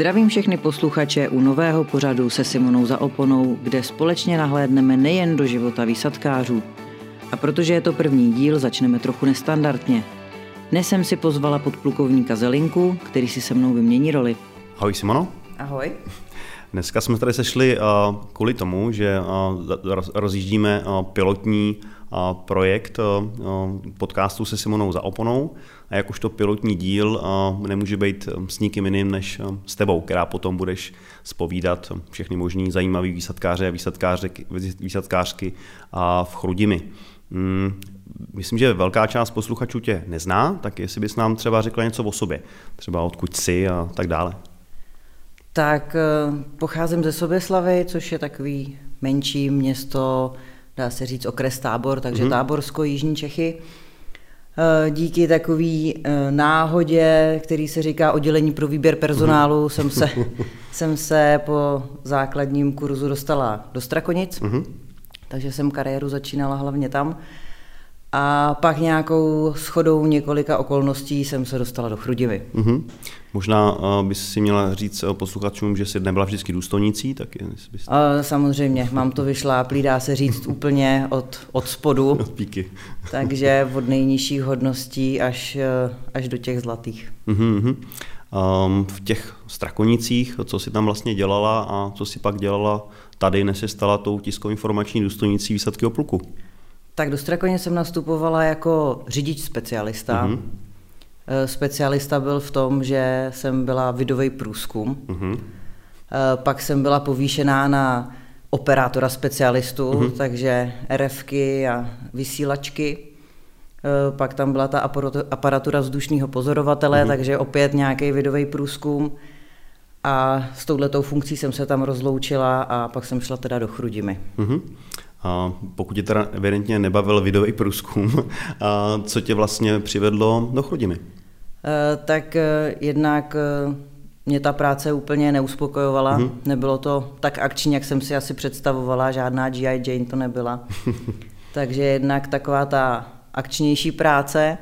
Zdravím všechny posluchače u nového pořadu se Simonou za oponou, kde společně nahlédneme nejen do života výsadkářů. A protože je to první díl, začneme trochu nestandardně. Dnes jsem si pozvala podplukovníka Zelinku, který si se mnou vymění roli. Ahoj Simono. Ahoj. Dneska jsme tady sešli kvůli tomu, že rozjíždíme pilotní projekt podcastu se Simonou za oponou a jakožto pilotní díl nemůže být s nikým jiným než s tebou, která potom budeš spovídat všechny možný zajímavý výsadkáře a výsadkářky v Chrudimi. Hmm, myslím, že velká část posluchačů tě nezná, tak jestli bys nám třeba řekla něco o sobě, třeba odkud jsi a tak dále. Tak eh, pocházím ze Soběslavy, což je takový menší město, dá se říct okres Tábor, takže mm-hmm. Táborsko, Jižní Čechy. Eh, díky takový eh, náhodě, který se říká oddělení pro výběr personálu, mm-hmm. jsem, se, jsem se po základním kurzu dostala do Strakonic, mm-hmm. takže jsem kariéru začínala hlavně tam. A pak nějakou schodou několika okolností jsem se dostala do Chrudivy. Mm-hmm. Možná uh, bys si měla říct uh, posluchačům, že jsi nebyla vždycky důstojnicí, tak je, bys... uh, Samozřejmě, mám to vyšláplý, dá se říct úplně od, od spodu. Od píky. takže od nejnižších hodností až, uh, až do těch zlatých. Mm-hmm. Um, v těch strakonicích, co jsi tam vlastně dělala a co jsi pak dělala tady, než se stala tou tiskovou informační důstojnicí výsadky pluku? Tak do Strakoně jsem nastupovala jako řidič specialista. Mm-hmm. Specialista byl v tom, že jsem byla vidový průzkum. Mm-hmm. Pak jsem byla povýšená na operátora specialistu, mm-hmm. takže RFky a vysílačky. Eh, pak tam byla ta aparatura vzdušného pozorovatele, mm-hmm. takže opět nějaký vidový průzkum. A s touhletou funkcí jsem se tam rozloučila a pak jsem šla teda do Chrudimy. Mm-hmm. A pokud tě teda evidentně nebavil videový průzkum, a co tě vlastně přivedlo do Chrudimy? Eh, tak eh, jednak eh, mě ta práce úplně neuspokojovala. Mm-hmm. Nebylo to tak akční, jak jsem si asi představovala, žádná G.I. Jane to nebyla. Takže jednak taková ta akčnější práce,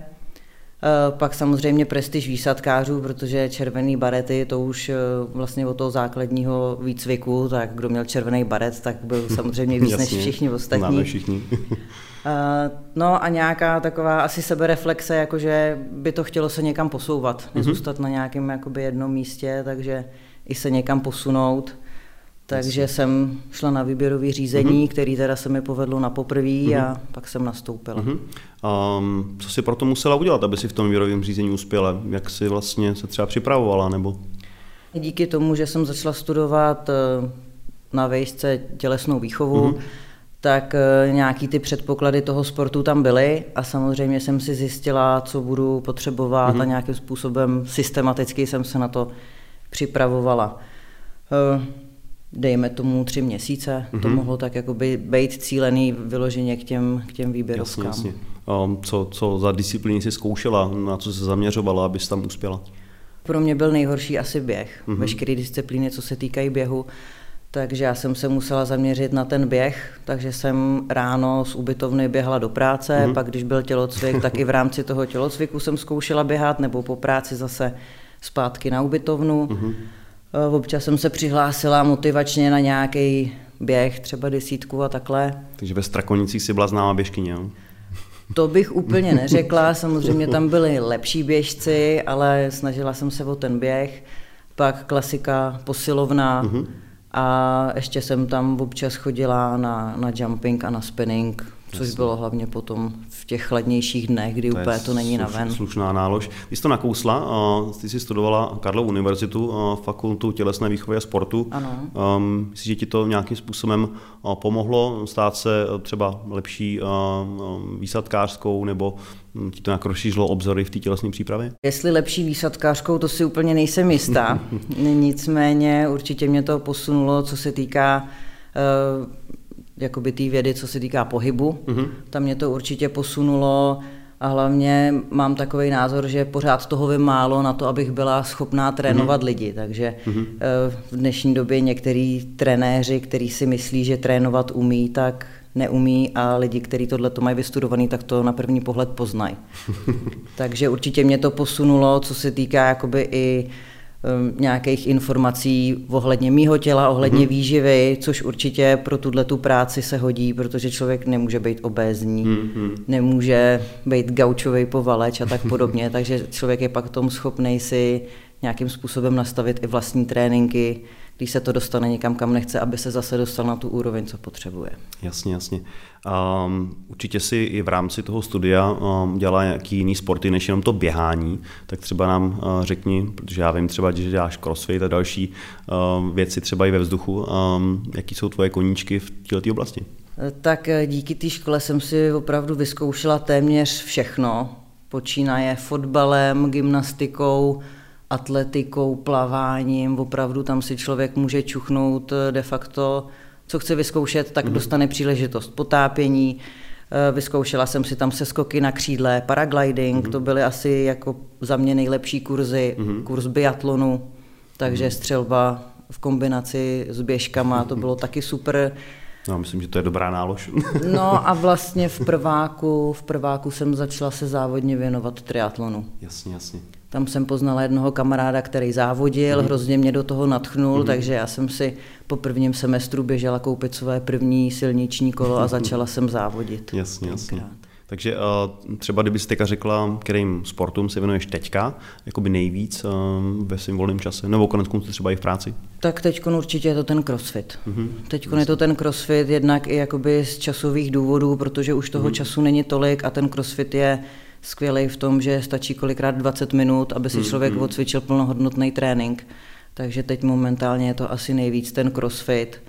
pak samozřejmě prestiž výsadkářů, protože červený barety, to už vlastně od toho základního výcviku, tak kdo měl červený baret, tak byl samozřejmě víc než všichni ostatní. Máme všichni. Eh, no a nějaká taková asi sebereflexe, jakože by to chtělo se někam posouvat, mhm. nezůstat mm-hmm. na nějakém jakoby jednom místě, takže i se někam posunout. Takže Jasně. jsem šla na výběrové řízení, mm-hmm. který teda se mi povedlo na poprvé mm-hmm. a pak jsem nastoupila. Mm-hmm. Um, co si proto musela udělat, aby si v tom výběrovém řízení uspěla? Jak si vlastně se třeba připravovala? nebo? Díky tomu, že jsem začala studovat eh, na vejšce tělesnou výchovu, mm-hmm. Tak eh, nějaký ty předpoklady toho sportu tam byly a samozřejmě jsem si zjistila, co budu potřebovat mm-hmm. a nějakým způsobem systematicky jsem se na to připravovala. Uh, dejme tomu tři měsíce, mm-hmm. to mhm. mohlo tak jakoby být cílený vyloženě k těm, k těm výběrovkám. Jasně, jasně. Um, co, co za disciplíny si zkoušela, na co se zaměřovala, abys tam uspěla? Pro mě byl nejhorší asi běh. Mm-hmm. Veškeré disciplíny, co se týkají běhu, takže já jsem se musela zaměřit na ten běh, takže jsem ráno z ubytovny běhala do práce, mm-hmm. pak když byl tělocvik, tak i v rámci toho tělocviku jsem zkoušela běhat, nebo po práci zase zpátky na ubytovnu. Mm-hmm. Eh, občas jsem se přihlásila motivačně na nějaký běh, třeba desítku a takhle. Takže ve Strakonicích si byla známá běžkyně, jo? To bych úplně neřekla, samozřejmě tam byli lepší běžci, ale snažila jsem se o ten běh. Pak klasika posilovna uh-huh. A ještě jsem tam občas chodila na, na jumping a na spinning, což bylo hlavně potom v těch chladnějších dnech, kdy to úplně to není sluš, na ven. Slušná nálož. Ty jsi to nakousla, ty jsi studovala Karlovu univerzitu, fakultu tělesné výchovy a sportu. Ano. Um, myslíš, že ti to nějakým způsobem pomohlo stát se třeba lepší výsadkářskou nebo hm, ti to nějak rozšířilo obzory v té tělesné přípravě? Jestli lepší výsadkářkou, to si úplně nejsem jistá. Nicméně určitě mě to posunulo, co se týká uh, jakoby té vědy, co se týká pohybu. Mm-hmm. Tam mě to určitě posunulo a hlavně mám takový názor, že pořád toho vím málo na to, abych byla schopná trénovat mm-hmm. lidi. Takže mm-hmm. v dnešní době některý trenéři, kteří si myslí, že trénovat umí, tak neumí a lidi, kteří tohle to mají vystudovaný, tak to na první pohled poznají. Takže určitě mě to posunulo, co se týká jakoby i nějakých informací ohledně mýho těla, ohledně mm-hmm. výživy, což určitě pro tuhle tu práci se hodí, protože člověk nemůže být obézní, mm-hmm. nemůže být gaučový povaleč a tak podobně, takže člověk je pak tom schopný si nějakým způsobem nastavit i vlastní tréninky, když se to dostane někam, kam nechce, aby se zase dostal na tu úroveň, co potřebuje. Jasně, jasně. Um, určitě si i v rámci toho studia um, dělá nějaký jiný sporty, než jenom to běhání, tak třeba nám uh, řekni, protože já vím třeba, že děláš crossfit a další uh, věci třeba i ve vzduchu, um, jaký jsou tvoje koníčky v této oblasti? Tak eh, díky té škole jsem si opravdu vyzkoušela téměř všechno. Počínaje fotbalem, gymnastikou, atletikou, plaváním, opravdu tam si člověk může čuchnout eh, de facto, co chce vyzkoušet, tak mm-hmm. dostane příležitost potápění, eh, Vyzkoušela jsem si tam seskoky na křídle, paragliding, mm-hmm. to byly asi jako za mě nejlepší kurzy, mm-hmm. kurz biatlonu, takže mm-hmm. střelba v kombinaci s běžkama, to bylo taky super. No, myslím, že to je dobrá nálož. no a vlastně v prváku, v prváku jsem začala se závodně věnovat triatlonu. Jasně, jasně. Tam jsem poznala jednoho kamaráda, který závodil, mm. hrozně mě do toho natchnul, mm. takže já jsem si po prvním semestru běžela koupit své první silniční kolo a začala jsem závodit. Jasně, jasně. Takže uh, třeba kdybyste teďka řekla, kterým sportům se věnuješ teďka, jakoby nejvíc uh, ve svém volném čase, nebo konec konců třeba i v práci? Tak teď určitě je to ten crossfit. Mm-hmm. Teď je to ten crossfit jednak i jakoby z časových důvodů, protože už toho mm-hmm. času není tolik a ten crossfit je skvělý v tom, že stačí kolikrát 20 minut, aby si člověk mm-hmm. odcvičil plnohodnotný trénink. Takže teď momentálně je to asi nejvíc ten crossfit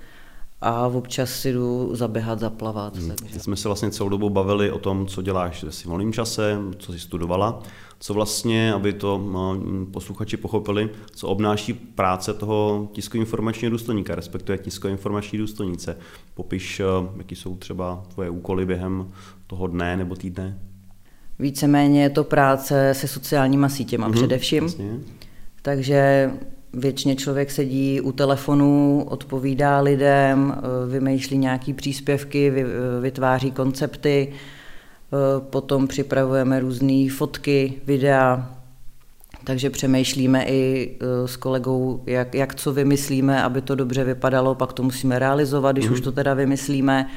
a občas si jdu zaběhat, zaplavat. Hmm. Takže. Jsme se vlastně celou dobu bavili o tom, co děláš ve svým volným čase, co jsi studovala, co vlastně, aby to posluchači pochopili, co obnáší práce toho tiskoinformačního důstojníka, respektive tiskoinformační důstojnice. Popiš, jaký jsou třeba tvoje úkoly během toho dne nebo týdne. Víceméně je to práce se sociálníma sítěma mm-hmm, především. Jasně. Takže většině člověk sedí u telefonu, odpovídá lidem, eh, vymýšlí nějaké příspěvky, eh, vytváří koncepty, eh, potom připravujeme různé fotky, videa, takže přemýšlíme i s kolegou, jak, jak co vymyslíme, aby to dobře vypadalo, pak to musíme realizovat, když mm. už to teda vymyslíme.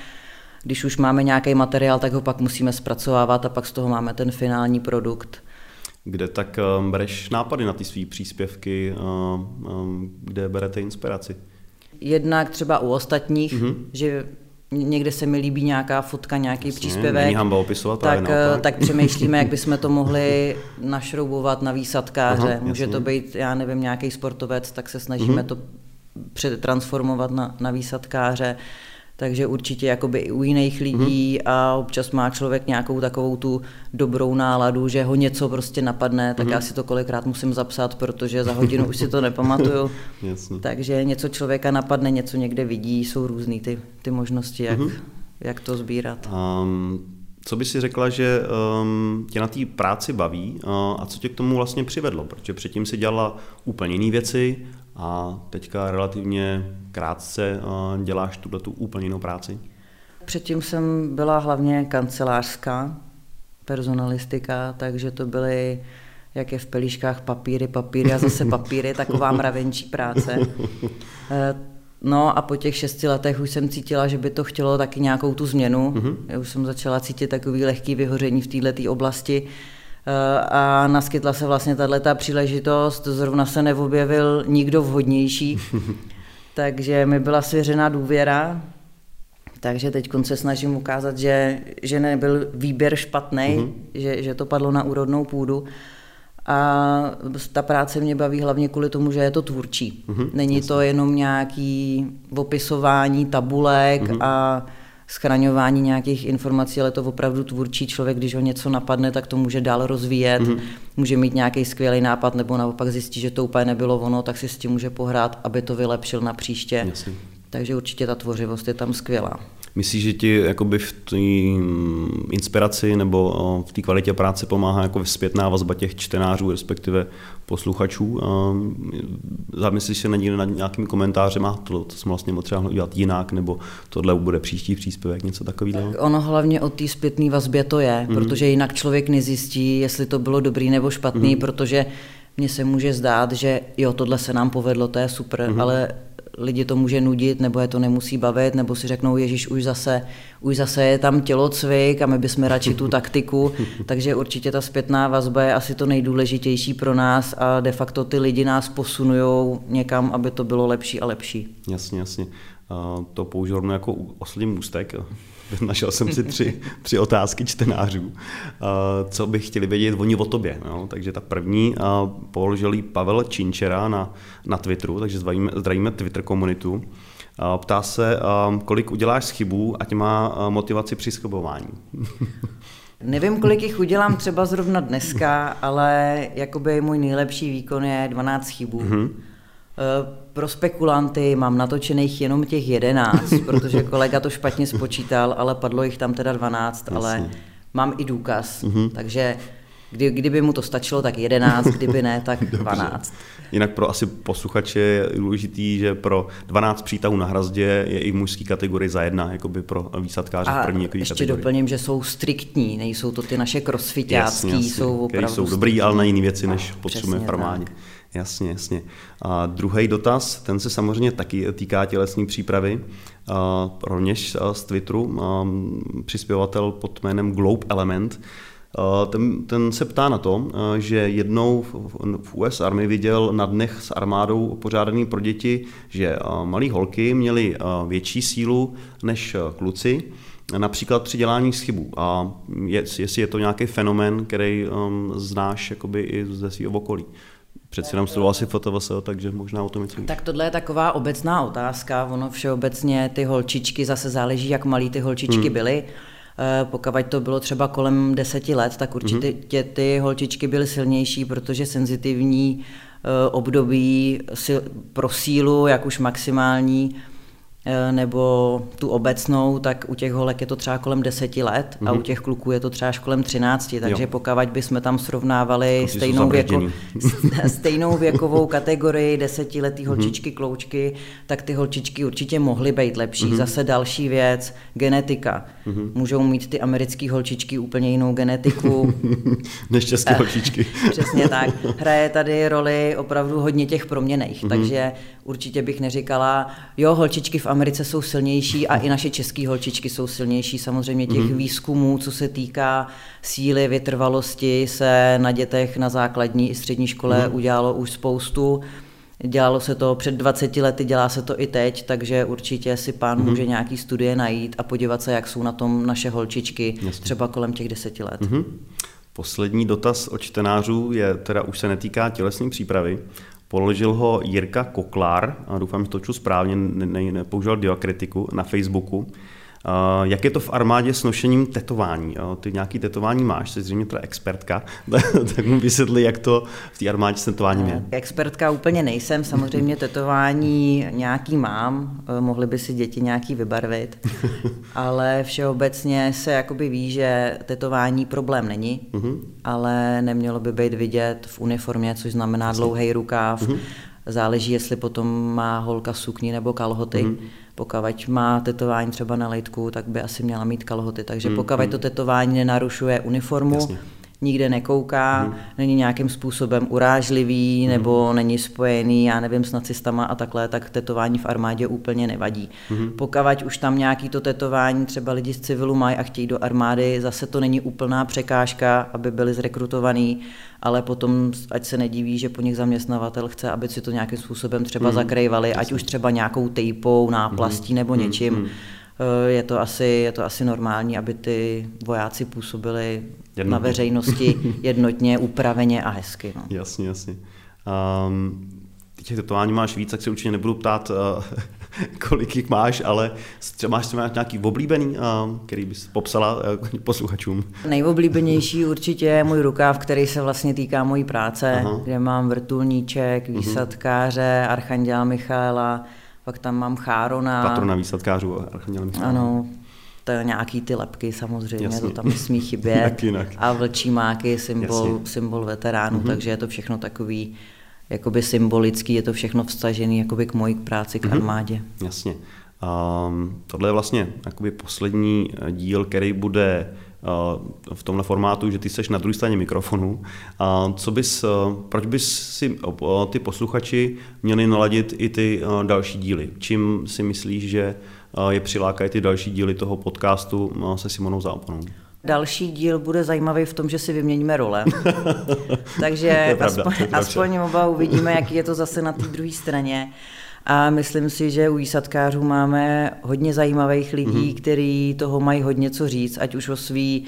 Když už máme nějaký materiál, tak ho pak musíme zpracovávat a pak z toho máme ten finální produkt. Kde tak um, bereš nápady na ty své příspěvky, um, um, kde berete inspiraci? Jednak třeba u ostatních, mm-hmm. že někde se mi líbí nějaká fotka, nějaký Jasně, příspěvek. Není hamba opisovat, tak, eh, tak přemýšlíme, jak bychom to mohli našroubovat na výsadkáře. Aha, Může to být, já nevím, nějaký sportovec, tak se snažíme mm-hmm. to přetransformovat na, na výsadkáře takže určitě jakoby i u jiných lidí mm-hmm. a občas má člověk nějakou takovou tu dobrou náladu, že ho něco prostě napadne, tak mm-hmm. já si to kolikrát musím zapsat, protože za hodinu už si to nepamatuju. Takže něco člověka napadne, něco někde vidí, jsou různé ty, ty možnosti, jak, mm-hmm. jak to sbírat. Um, co by si řekla, že um, tě na té práci baví uh, a co tě k tomu vlastně přivedlo? Protože předtím si dělala úplně jiné věci a teďka relativně krátce děláš tuhle tu úplně jinou práci. Předtím jsem byla hlavně kancelářská personalistika, takže to byly jak je v pelíškách papíry, papíry a zase papíry, taková mravenčí práce. Eh, No a po těch šesti letech už jsem cítila, že by to chtělo taky nějakou tu změnu. Mm-hmm. Já už jsem začala cítit takový lehký vyhoření v této oblasti a naskytla se vlastně tato příležitost. Zrovna se neobjevil nikdo vhodnější, takže mi byla svěřena důvěra. Takže teď se snažím ukázat, že, že nebyl výběr špatný, mm-hmm. že, že to padlo na úrodnou půdu. A ta práce mě baví hlavně kvůli tomu, že je to tvůrčí. Mm-hmm, Není jasný. to jenom nějaký opisování tabulek mm-hmm. a schraňování nějakých informací, ale to opravdu tvůrčí člověk, když ho něco napadne, tak to může dál rozvíjet, mm-hmm. může mít nějaký skvělý nápad, nebo naopak zjistí, že to úplně nebylo ono, tak si s tím může pohrát, aby to vylepšil na příště. Jasný. Takže určitě ta tvořivost je tam skvělá. Myslíš, že ti jakoby v té inspiraci nebo v té kvalitě práce pomáhá jako zpětná vazba těch čtenářů, respektive posluchačů? Zamyslíš se nad, nad nějakými komentářem, to, to jsme vlastně potřeba udělat jinak, nebo tohle bude příští příspěvek, něco takového? Tak ono hlavně o té zpětné vazbě to je, mm. protože jinak člověk nezjistí, jestli to bylo dobrý nebo špatný, mm. protože mně se může zdát, že jo, tohle se nám povedlo, to je super, mm-hmm. ale lidi to může nudit, nebo je to nemusí bavit, nebo si řeknou, Ježíš, už zase, už zase je tam tělocvik a my bychom radši tu taktiku. Takže určitě ta zpětná vazba je asi to nejdůležitější pro nás a de facto ty lidi nás posunují někam, aby to bylo lepší a lepší. Jasně, jasně. To použil jako oslý můstek. Našel jsem si tři, tři otázky čtenářů, co by chtěli vědět oni o tobě. No? Takže ta první položil Pavel Činčera na, na Twitteru, takže zdravíme, zdravíme Twitter komunitu. Ptá se, kolik uděláš chybů, ať má motivaci při schybování. Nevím, kolik jich udělám třeba zrovna dneska, ale jakoby můj nejlepší výkon je 12 chybů. Mm-hmm. Pro spekulanty mám natočených jenom těch 11, protože kolega to špatně spočítal, ale padlo jich tam teda 12, Jasně. ale mám i důkaz, mm-hmm. takže kdy, kdyby mu to stačilo, tak 11, kdyby ne, tak 12. Jinak pro asi posluchače je důležitý, že pro 12 přítahů na hrazdě je i v mužské kategorii za jedna, by pro výsadkáře v první A ještě kategorii. doplním, že jsou striktní, nejsou to ty naše crossfitácký, jsou opravdu jsou dobrý, ale na jiné věci, než potřebujeme v armádě. Jasně, jasně. A druhý dotaz, ten se samozřejmě taky týká tělesní přípravy. A rovněž z Twitteru přispěvatel pod jménem Globe Element ten, ten se ptá na to, že jednou v US Army viděl na dnech s armádou pořádaný pro děti, že malí holky měly větší sílu než kluci, například při dělání chybu. A jestli je to nějaký fenomen, který um, znáš jakoby i ze svého okolí. Přeci jenom studoval si FTVS, takže možná o tom něco Tak tohle je taková obecná otázka. Ono všeobecně ty holčičky, zase záleží, jak malí ty holčičky hmm. byly. Eh, pokud to bylo třeba kolem deseti let, tak určitě mm-hmm. ty holčičky byly silnější, protože senzitivní eh, období pro sílu, jak už maximální, nebo tu obecnou, tak u těch holek je to třeba kolem deseti let mm-hmm. a u mhm. těch kluků je to třeba až kolem třinácti, takže jo. pokud bychom tam srovnávali stejnou, věko, stejnou věkovou kategorii desetiletý mhm. holčičky, mm-hmm. kloučky, tak ty holčičky určitě mohly být lepší. Mm-hmm. Zase další věc, genetika. Mm-hmm. Můžou mít ty americké holčičky úplně jinou genetiku. Nešťastné holčičky. Přesně tak. Hraje tady roli opravdu hodně těch proměnejch, mm-hmm. takže určitě bych neříkala, jo, holčičky v Americe jsou silnější a i naše české holčičky jsou silnější. Samozřejmě těch mm-hmm. výzkumů, co se týká síly, vytrvalosti, se na dětech na základní i střední škole mm-hmm. udělalo už spoustu. Dělalo se to před 20 lety, dělá se to i teď, takže určitě si pán mm-hmm. může nějaký studie najít a podívat se, jak jsou na tom naše holčičky, Jasně. třeba kolem těch deseti let. Mm-hmm. Poslední dotaz od čtenářů je, teda už se netýká tělesné přípravy, Položil ho Jirka Koklár, a doufám, že to čtu správně, ne, ne, nepoužil diakritiku na Facebooku. Uh, jak je to v armádě s nošením tetování? Ty nějaký tetování máš, jsi zřejmě teda expertka, tak mu vysvětli, jak to v té armádě s tetováním je. Expertka úplně nejsem, samozřejmě tetování nějaký mám, uh, mohly by si děti nějaký vybarvit, ale všeobecně se jakoby ví, že tetování problém není, uh-huh. ale nemělo by být vidět v uniformě, což znamená dlouhý rukáv, uh-huh. záleží, jestli potom má holka sukni nebo kalhoty. Uh-huh pokud má tetování třeba na lejtku, tak by asi měla mít kalhoty. Takže mm, pokud mm. to tetování nenarušuje uniformu, Jasně. Nikde nekouká, mm. není nějakým způsobem urážlivý mm. nebo není spojený, já nevím, s nacistama a takhle, tak tetování v armádě úplně nevadí. Mm. Pokud už tam nějaký to tetování třeba lidi z civilu mají a chtějí do armády, zase to není úplná překážka, aby byli zrekrutovaní ale potom ať se nediví, že po nich zaměstnavatel chce, aby si to nějakým způsobem třeba mm. zakrývali, ať už třeba nějakou tejpou, náplastí mm. nebo mhm. něčím. Mm. Je to, asi, je to asi normální, aby ty vojáci působili jednotně. na veřejnosti jednotně, upraveně a hezky. No. Jasně, jasně. Um, těch tetování máš víc, tak se určitě nebudu ptát, uh, kolik jich máš, ale třeba máš třeba nějaký oblíbený, uh, který bys popsala uh, posluchačům? Nejoblíbenější určitě je můj rukáv, který se vlastně týká mojí práce, Aha. kde mám vrtulníček, mhm. výsadkáře, Archanděla Michaela, pak tam mám Chárona. Patrona výsadkářů. Ano, to nějaký ty lepky samozřejmě, Jasně. to tam nesmí chybět. jinak, jinak. A vlčí máky, symbol, symbol veteránů, mm-hmm. takže je to všechno takový jakoby symbolický, je to všechno vstažený jakoby k mojí práci, k mhm. armádě. Jasně. Um, tohle je vlastně jakoby poslední eh, díl, který bude v tomhle formátu, že ty jsi na druhé straně mikrofonu. Co bys, proč bys si ty posluchači měli naladit i ty další díly? Čím si myslíš, že je přilákají ty další díly toho podcastu se Simonou Záponou? Další díl bude zajímavý v tom, že si vyměníme role. Takže pravda, aspoň, aspoň oba uvidíme, jaký je to zase na té druhé straně. A myslím si, že u výsadkářů máme hodně zajímavých lidí, mm-hmm. kteří toho mají hodně co říct, ať už o své eh,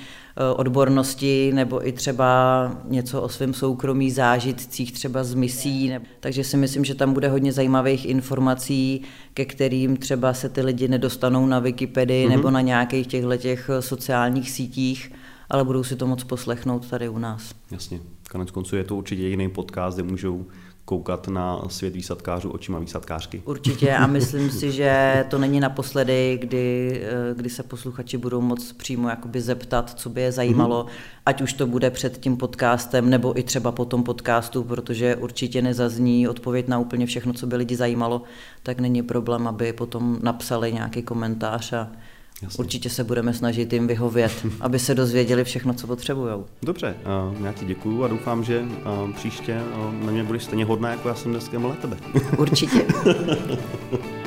odbornosti, nebo i třeba něco o svém soukromí, zážitcích třeba z misí. Takže si myslím, že tam bude hodně zajímavých informací, ke kterým třeba se ty lidi nedostanou na Wikipedii mm-hmm. nebo na nějakých těchto těch eh, sociálních sítích, ale budou si to moc poslechnout tady u nás. Jasně. Konec konců je to určitě jediný podcast, kde můžou koukat na svět výsadkářů očima výsadkářky. Určitě a myslím si, že to není naposledy, kdy, eh, kdy se posluchači budou moc přímo jakoby zeptat, co by je zajímalo, mm-hmm. ať už to bude před tím podcastem nebo i třeba po tom podcastu, protože určitě nezazní odpověď na úplně všechno, co by lidi zajímalo, tak není problém, aby potom napsali nějaký komentář a Jasně. Určitě se budeme snažit jim vyhovět, aby se dozvěděli všechno, co potřebují. Dobře, já ti děkuju a doufám, že příště na mě budeš stejně hodná, jako já jsem dneska na tebe. Určitě.